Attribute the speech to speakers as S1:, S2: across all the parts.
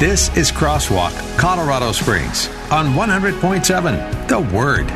S1: This is Crosswalk, Colorado Springs on 100.7 The Word.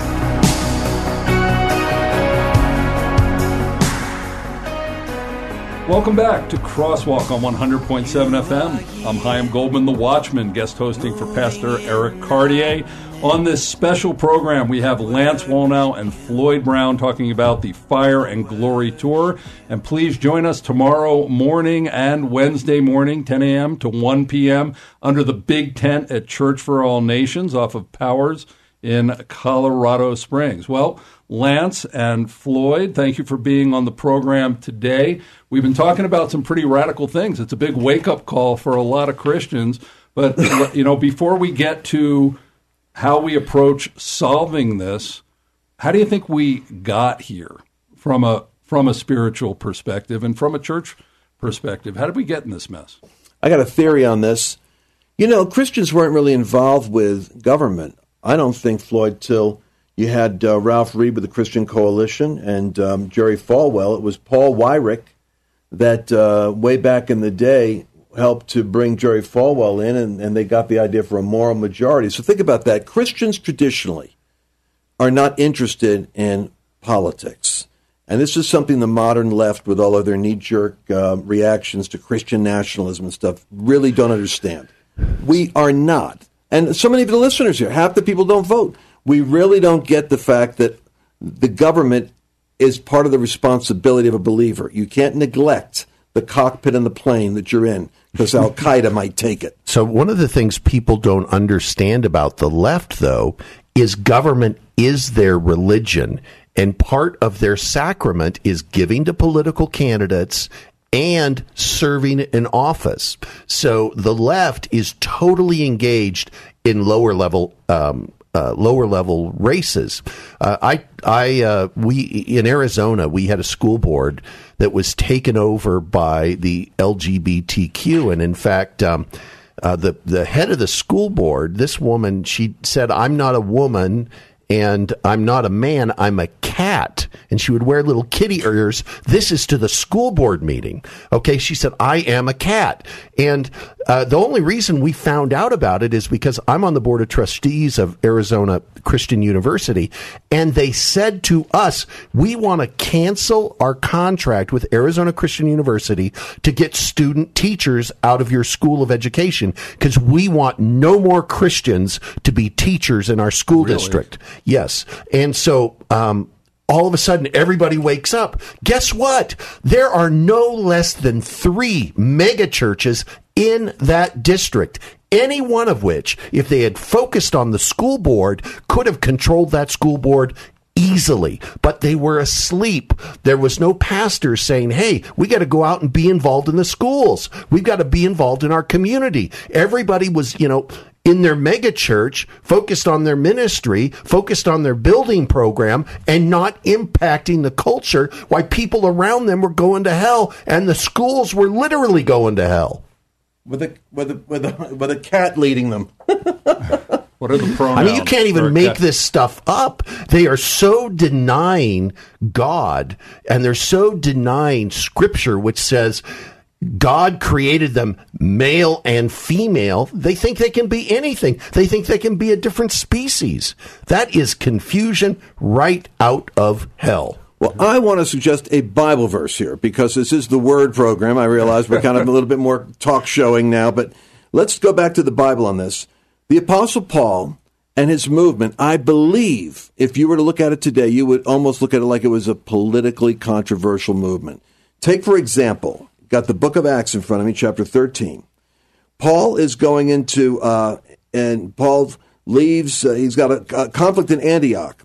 S2: Welcome back to Crosswalk on 100.7 FM. I'm Chaim Goldman, the Watchman, guest hosting for Pastor Eric Cartier. On this special program, we have Lance Wallnau and Floyd Brown talking about the Fire and Glory Tour. And please join us tomorrow morning and Wednesday morning, 10 a.m. to 1 p.m., under the big tent at Church for All Nations off of Powers in Colorado Springs. Well, Lance and Floyd, thank you for being on the program today. We've been talking about some pretty radical things. It's a big wake up call for a lot of Christians. But, you know, before we get to how we approach solving this, how do you think we got here from a from a spiritual perspective and from a church perspective? How did we get in this mess?
S3: I got a theory on this. You know, Christians weren't really involved with government. I don't think Floyd till you had uh, Ralph Reed with the Christian Coalition and um, Jerry Falwell. It was Paul Weyrich that uh, way back in the day helped to bring Jerry Falwell in, and, and they got the idea for a moral majority. So think about that. Christians traditionally are not interested in politics. And this is something the modern left, with all of their knee jerk uh, reactions to Christian nationalism and stuff, really don't understand. We are not. And so many of the listeners here, half the people don't vote we really don't get the fact that the government is part of the responsibility of a believer. You can't neglect the cockpit and the plane that you're in because Al Qaeda might take it.
S4: So, one of the things people don't understand about the left, though, is government is their religion. And part of their sacrament is giving to political candidates and serving in office. So the left is totally engaged in lower level um, uh, lower level races. Uh, I, I, uh, we in Arizona, we had a school board that was taken over by the LGBTQ, and in fact, um, uh, the the head of the school board, this woman, she said, "I'm not a woman." And I'm not a man, I'm a cat. And she would wear little kitty ears. This is to the school board meeting. Okay. She said, I am a cat. And uh, the only reason we found out about it is because I'm on the board of trustees of Arizona Christian University. And they said to us, we want to cancel our contract with Arizona Christian University to get student teachers out of your school of education because we want no more Christians to be teachers in our school really? district. Yes. And so, um, all of a sudden everybody wakes up. Guess what? There are no less than three mega churches in that district. Any one of which, if they had focused on the school board, could have controlled that school board easily, but they were asleep. There was no pastor saying, Hey, we got to go out and be involved in the schools. We've got to be involved in our community. Everybody was, you know, in their megachurch, focused on their ministry, focused on their building program, and not impacting the culture, why people around them were going to hell and the schools were literally going to hell.
S3: With a with a with a with a cat leading them.
S2: what are the pronouns?
S4: I mean, you can't even make cat? this stuff up. They are so denying God, and they're so denying Scripture, which says God created them male and female. They think they can be anything. They think they can be a different species. That is confusion right out of hell.
S3: Well, I want to suggest a Bible verse here because this is the Word program. I realize we're kind of a little bit more talk showing now, but let's go back to the Bible on this. The Apostle Paul and his movement, I believe, if you were to look at it today, you would almost look at it like it was a politically controversial movement. Take, for example, got the book of Acts in front of me, chapter 13. Paul is going into, uh, and Paul leaves, uh, he's got a, a conflict in Antioch.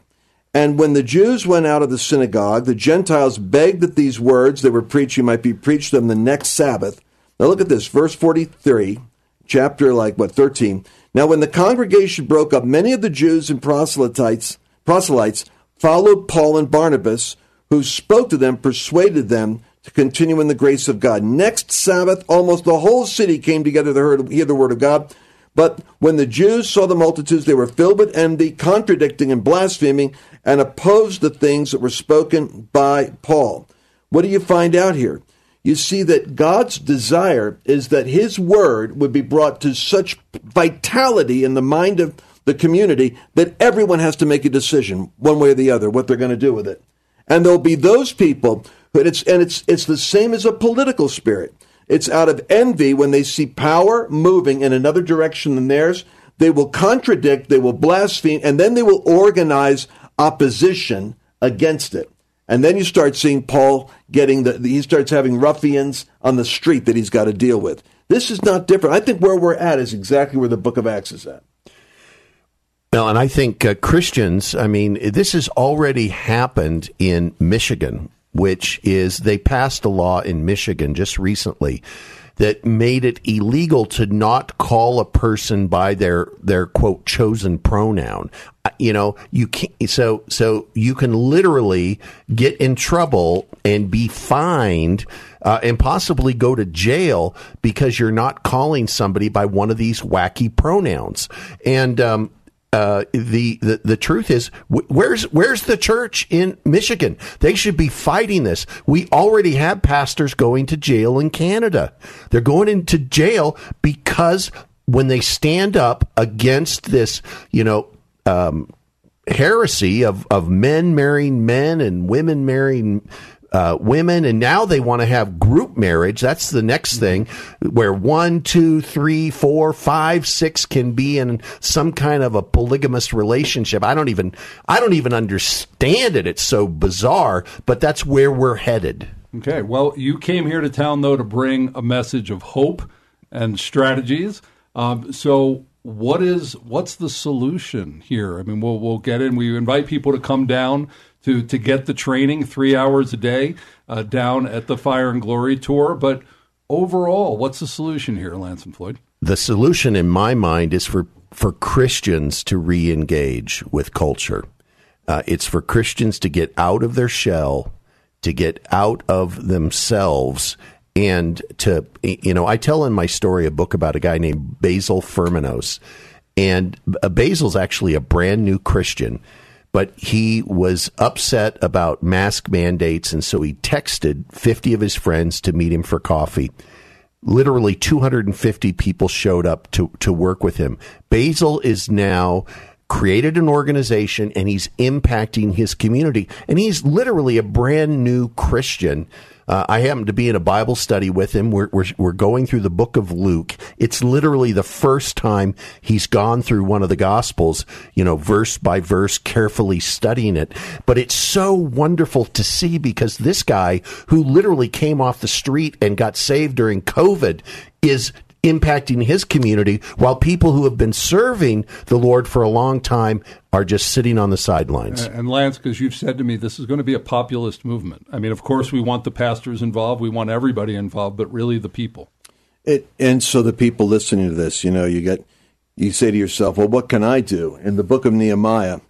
S3: And when the Jews went out of the synagogue, the Gentiles begged that these words they were preaching might be preached them the next Sabbath. Now look at this, verse 43, chapter like what 13. Now, when the congregation broke up, many of the Jews and proselytes proselytes followed Paul and Barnabas, who spoke to them, persuaded them to continue in the grace of God. Next Sabbath, almost the whole city came together to hear the word of God. But when the Jews saw the multitudes, they were filled with envy, contradicting and blaspheming, and opposed the things that were spoken by Paul. What do you find out here? You see that God's desire is that his word would be brought to such vitality in the mind of the community that everyone has to make a decision, one way or the other, what they're going to do with it. And there'll be those people, but it's, and it's, it's the same as a political spirit. It's out of envy when they see power moving in another direction than theirs. They will contradict, they will blaspheme, and then they will organize opposition against it. And then you start seeing Paul getting the, he starts having ruffians on the street that he's got to deal with. This is not different. I think where we're at is exactly where the book of Acts is at.
S4: Well, and I think uh, Christians, I mean, this has already happened in Michigan which is they passed a law in Michigan just recently that made it illegal to not call a person by their their quote chosen pronoun. Uh, you know, you can so so you can literally get in trouble and be fined uh, and possibly go to jail because you're not calling somebody by one of these wacky pronouns. And um, uh, the, the the truth is, where's where's the church in Michigan? They should be fighting this. We already have pastors going to jail in Canada. They're going into jail because when they stand up against this, you know, um, heresy of of men marrying men and women marrying uh, women, and now they want to have group marriage. That's the next thing, where one, two, three, four, five, six can be in some kind of a polygamous relationship. I don't even, I don't even understand it. It's so bizarre, but that's where we're headed.
S2: Okay. Well, you came here to town though to bring a message of hope and strategies. Um, so what is what's the solution here? I mean, we'll we'll get in. We invite people to come down to to get the training three hours a day uh, down at the Fire and Glory tour. But overall, what's the solution here, Lance and Floyd?
S4: The solution, in my mind, is for for Christians to re-engage with culture. Uh, it's for Christians to get out of their shell, to get out of themselves, and to you know. I tell in my story a book about a guy named Basil Firminos, and uh, Basil's actually a brand new Christian but he was upset about mask mandates, and so he texted 50 of his friends to meet him for coffee. Literally 250 people showed up to, to work with him. Basil is now created an organization and he's impacting his community. And he's literally a brand new Christian uh, I happen to be in a Bible study with him. We're, we're, we're going through the book of Luke. It's literally the first time he's gone through one of the Gospels, you know, verse by verse, carefully studying it. But it's so wonderful to see because this guy who literally came off the street and got saved during COVID is impacting his community while people who have been serving the Lord for a long time are just sitting on the sidelines.
S2: And Lance, because you've said to me this is going to be a populist movement. I mean, of course, we want the pastors involved, we want everybody involved, but really the people.
S3: It, and so the people listening to this, you know, you get you say to yourself, well, what can I do? In the book of Nehemiah,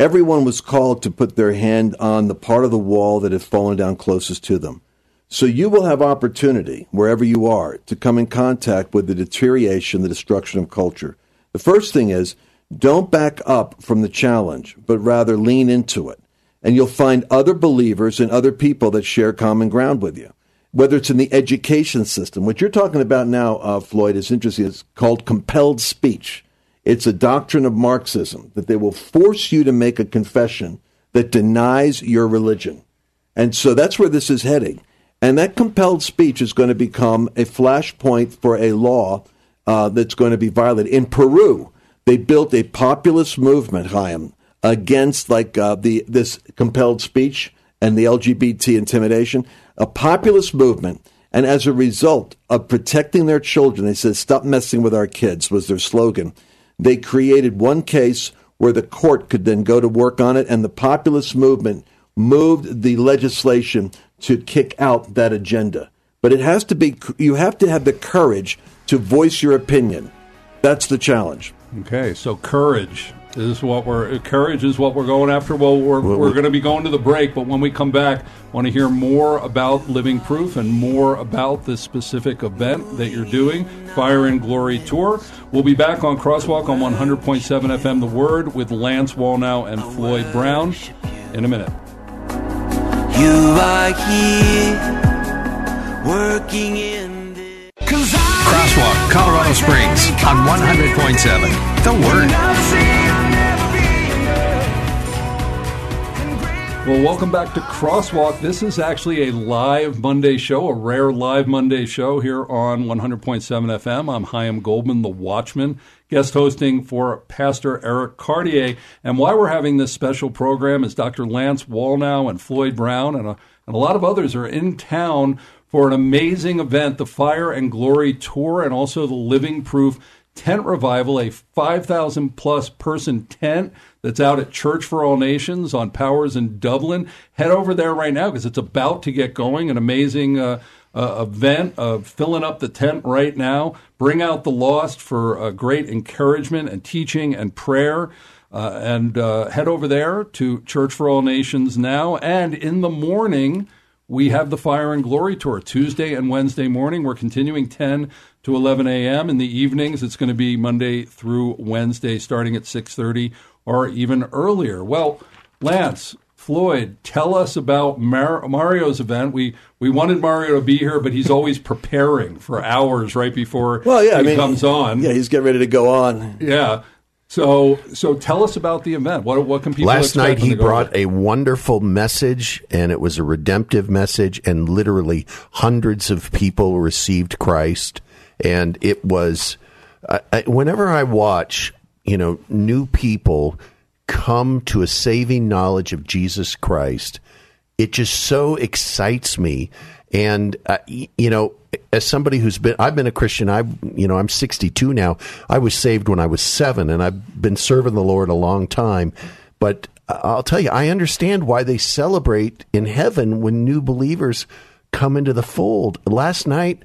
S3: everyone was called to put their hand on the part of the wall that had fallen down closest to them. So you will have opportunity, wherever you are, to come in contact with the deterioration, the destruction of culture. The first thing is don't back up from the challenge, but rather lean into it. And you'll find other believers and other people that share common ground with you. Whether it's in the education system, what you're talking about now, uh, Floyd, is interesting. It's called compelled speech. It's a doctrine of Marxism that they will force you to make a confession that denies your religion. And so that's where this is heading. And that compelled speech is going to become a flashpoint for a law uh, that's going to be violated. In Peru, they built a populist movement, Chaim, against like uh, the this compelled speech and the LGBT intimidation, a populist movement. And as a result of protecting their children, they said, "Stop messing with our kids," was their slogan. They created one case where the court could then go to work on it, and the populist movement moved the legislation to kick out that agenda. But it has to be, you have to have the courage to voice your opinion. That's the challenge.
S2: Okay, so courage is what we're courage is what we're going after. Well, we're, we're going to be going to the break, but when we come back, want to hear more about Living Proof and more about this specific event that you're doing, Fire and Glory Tour. We'll be back on Crosswalk on 100.7 FM The Word with Lance Wallnau and Floyd Brown in a minute.
S5: You are here working in the
S1: Crosswalk, Colorado Springs on 100.7. The Word.
S2: Well, welcome back to Crosswalk. This is actually a live Monday show, a rare live Monday show here on 100.7 FM. I'm Chaim Goldman, the Watchman, guest hosting for Pastor Eric Cartier. And why we're having this special program is Dr. Lance Wallnau and Floyd Brown and a, and a lot of others are in town for an amazing event, the Fire and Glory Tour, and also the Living Proof Tent Revival, a 5,000 plus person tent that's out at Church for All Nations on Powers in Dublin. Head over there right now because it's about to get going. An amazing uh, uh, event of filling up the tent right now. Bring out the lost for uh, great encouragement and teaching and prayer. Uh, and uh, head over there to Church for All Nations now. And in the morning, we have the Fire and Glory Tour Tuesday and Wednesday morning. We're continuing 10 to 11 a.m. In the evenings, it's going to be Monday through Wednesday, starting at 6:30 or even earlier. Well, Lance, Floyd, tell us about Mar- Mario's event. We we wanted Mario to be here, but he's always preparing for hours right before
S3: Well, yeah,
S2: he
S3: I mean,
S2: comes on.
S3: Yeah, he's getting ready to go on.
S2: Yeah. So so tell us about the event. What what can people
S4: Last night he brought
S2: there?
S4: a wonderful message, and it was a redemptive message, and literally hundreds of people received Christ, and it was. I, I, whenever I watch, you know, new people come to a saving knowledge of Jesus Christ, it just so excites me. And uh, you know, as somebody who's been, I've been a Christian. I, you know, I'm 62 now. I was saved when I was seven, and I've been serving the Lord a long time. But uh, I'll tell you, I understand why they celebrate in heaven when new believers come into the fold. Last night.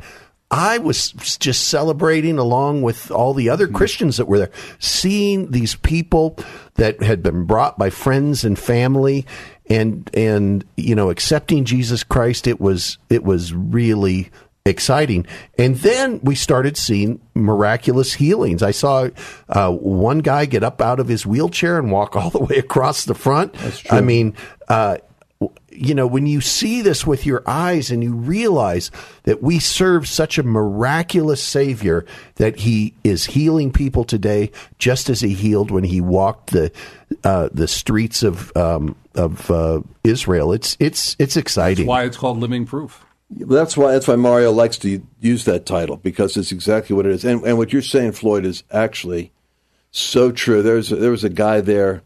S4: I was just celebrating along with all the other Christians that were there, seeing these people that had been brought by friends and family, and and you know accepting Jesus Christ. It was it was really exciting. And then we started seeing miraculous healings. I saw uh, one guy get up out of his wheelchair and walk all the way across the front. I mean. Uh, you know, when you see this with your eyes and you realize that we serve such a miraculous Savior that He is healing people today, just as He healed when He walked the uh, the streets of um, of uh, Israel. It's it's it's exciting.
S2: why it's called Living Proof.
S3: That's why that's why Mario likes to use that title because it's exactly what it is. And and what you're saying, Floyd, is actually so true. There's a, there was a guy there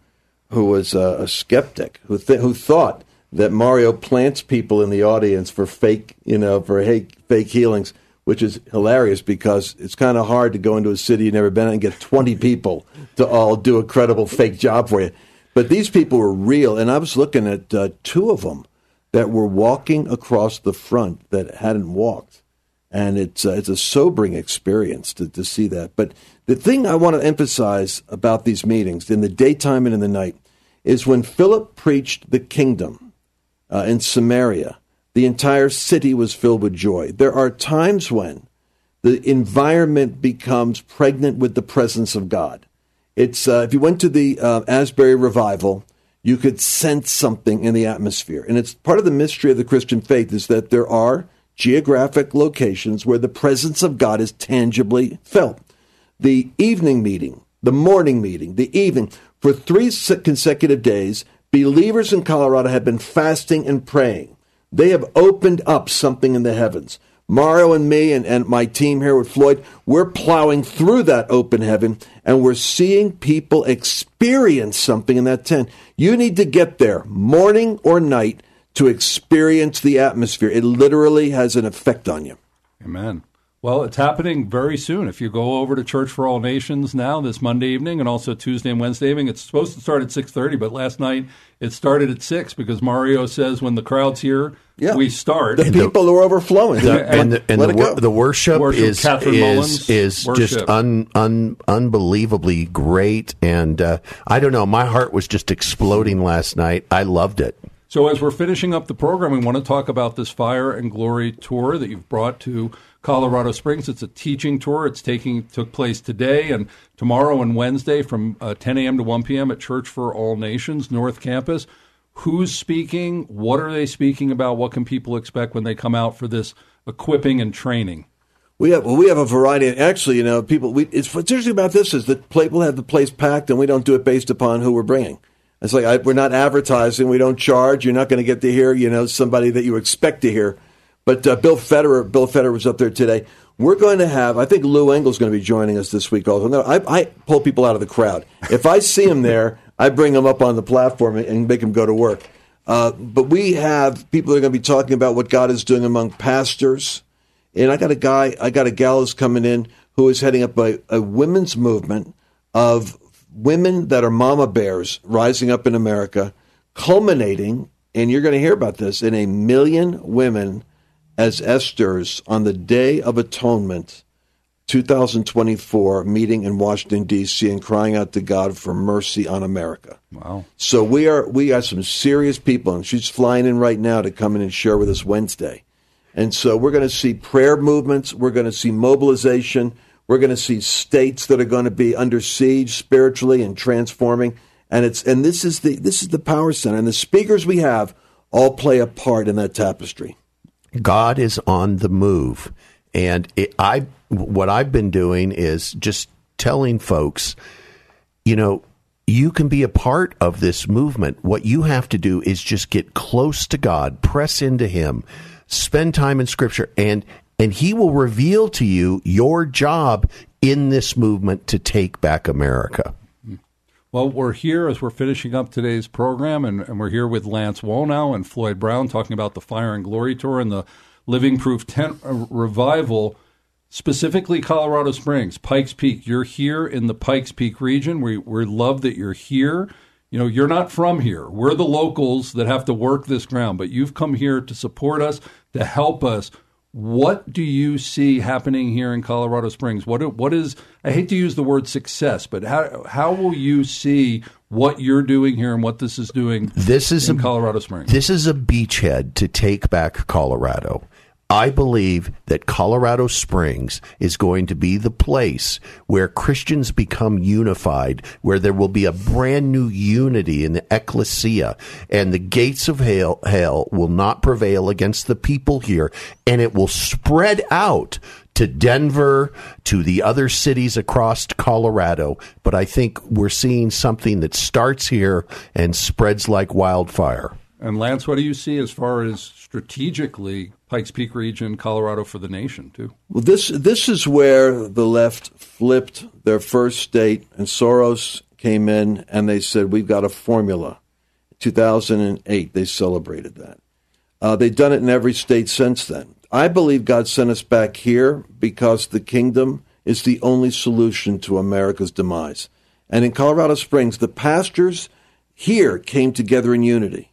S3: who was a, a skeptic who th- who thought that Mario plants people in the audience for fake, you know, for fake, fake healings, which is hilarious because it's kind of hard to go into a city you've never been in and get 20 people to all do a credible fake job for you. But these people were real, and I was looking at uh, two of them that were walking across the front that hadn't walked and it's uh, it's a sobering experience to, to see that. But the thing I want to emphasize about these meetings in the daytime and in the night is when Philip preached the kingdom uh, in Samaria, the entire city was filled with joy. There are times when the environment becomes pregnant with the presence of God. It's uh, if you went to the uh, Asbury revival, you could sense something in the atmosphere, and it's part of the mystery of the Christian faith is that there are geographic locations where the presence of God is tangibly felt. The evening meeting, the morning meeting, the evening for three consecutive days, believers in Colorado have been fasting and praying. They have opened up something in the heavens. Mario and me and, and my team here with Floyd, we're plowing through that open heaven and we're seeing people experience something in that tent. You need to get there, morning or night, to experience the atmosphere. It literally has an effect on you.
S2: Amen. Well, it's happening very soon. If you go over to Church for All Nations now, this Monday evening, and also Tuesday and Wednesday evening, it's supposed to start at six thirty. But last night it started at six because Mario says when the crowd's here,
S3: Yeah.
S2: we start.
S3: The people are overflowing.
S4: The- and the, and the,
S3: it go.
S4: wor- the worship,
S2: Worship,
S4: is
S2: Catherine
S4: is
S2: Mullins,
S4: is
S2: worship.
S4: just un, un, unbelievably great, and uh, I don't know. My heart was just exploding last night. I loved it.
S2: So, as we're finishing up the program, we want to talk about this Fire and Glory tour that you've brought to Colorado Springs. It's a teaching tour. It's taking took place today and tomorrow and Wednesday from uh, 10 a.m. to 1 p.m. at Church for All Nations North Campus. Who's speaking? What are they speaking about? What can people expect when they come out for this equipping and training?
S3: We have well, we have a variety. Actually, you know, people. We, it's what's interesting about this is that play, we'll have the place packed, and we don't do it based upon who we're bringing. It's like I, we're not advertising. We don't charge. You're not going to get to hear, you know, somebody that you expect to hear. But uh, Bill Federer, Bill Federer was up there today. We're going to have. I think Lou Engle's going to be joining us this week. Also, I, I pull people out of the crowd. If I see him there, I bring them up on the platform and make them go to work. Uh, but we have people that are going to be talking about what God is doing among pastors. And I got a guy, I got a gal who's coming in who is heading up a, a women's movement of women that are mama bears rising up in America, culminating, and you're going to hear about this, in a million women as Esther's on the Day of Atonement 2024 meeting in Washington, D.C., and crying out to God for mercy on America.
S2: Wow.
S3: So we are we got some serious people, and she's flying in right now to come in and share with us Wednesday. And so we're going to see prayer movements. We're going to see mobilization. We're going to see states that are going to be under siege spiritually and transforming. And it's and this is the this is the power center, and the speakers we have all play a part in that tapestry.
S4: God is on the move, and it, I what I've been doing is just telling folks, you know, you can be a part of this movement. What you have to do is just get close to God, press into Him, spend time in Scripture, and and He will reveal to you your job in this movement to take back America.
S2: Well, we're here as we're finishing up today's program, and, and we're here with Lance Wallnau and Floyd Brown talking about the Fire and Glory Tour and the Living Proof Tent uh, Revival, specifically Colorado Springs, Pikes Peak. You're here in the Pikes Peak region. We, we love that you're here. You know, you're not from here. We're the locals that have to work this ground, but you've come here to support us, to help us. What do you see happening here in Colorado Springs? What what is I hate to use the word success, but how how will you see what you're doing here and what this is doing
S4: This is
S2: in
S4: a,
S2: Colorado Springs?
S4: This is a beachhead to take back Colorado. I believe that Colorado Springs is going to be the place where Christians become unified, where there will be a brand new unity in the ecclesia, and the gates of hell, hell will not prevail against the people here, and it will spread out to Denver, to the other cities across Colorado. But I think we're seeing something that starts here and spreads like wildfire.
S2: And Lance, what do you see as far as strategically Pikes Peak region, Colorado for the nation too?
S3: Well, this this is where the left flipped their first state, and Soros came in and they said we've got a formula. 2008, they celebrated that. Uh, they've done it in every state since then. I believe God sent us back here because the kingdom is the only solution to America's demise. And in Colorado Springs, the pastors here came together in unity.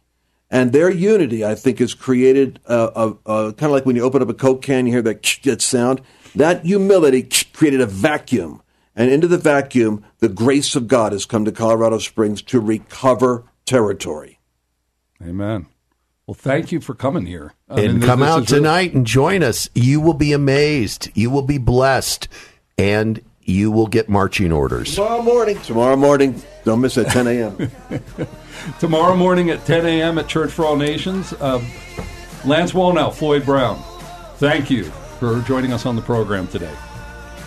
S3: And their unity, I think, has created a, a, a kind of like when you open up a Coke can, you hear that, that sound. That humility created a vacuum. And into the vacuum, the grace of God has come to Colorado Springs to recover territory.
S2: Amen. Well, thank you for coming here. I
S4: and
S2: mean, this-
S4: come
S2: this
S4: out
S2: is really-
S4: tonight and join us. You will be amazed. You will be blessed, and you will get marching orders.
S3: Tomorrow morning. Tomorrow morning. Don't miss it, 10 a.m.
S2: tomorrow morning at 10 a.m. at Church for All Nations. Uh, Lance Wallnau, Floyd Brown, thank you for joining us on the program today.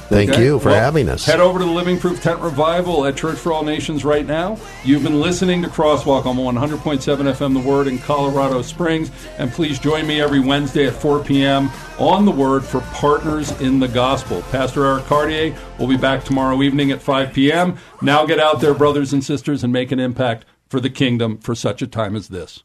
S4: Thank
S2: Okay?
S4: you for
S2: Well,
S4: having us.
S2: Head over to the Living Proof Tent Revival at Church for All Nations right now. You've been listening to Crosswalk on 100.7 FM The Word in Colorado Springs. And please join me every Wednesday at 4 p.m. on The Word for Partners in the Gospel. Pastor Eric Cartier will be back tomorrow evening at 5 p.m. Now get out there, brothers and sisters, and make an impact for the kingdom for such a time as this.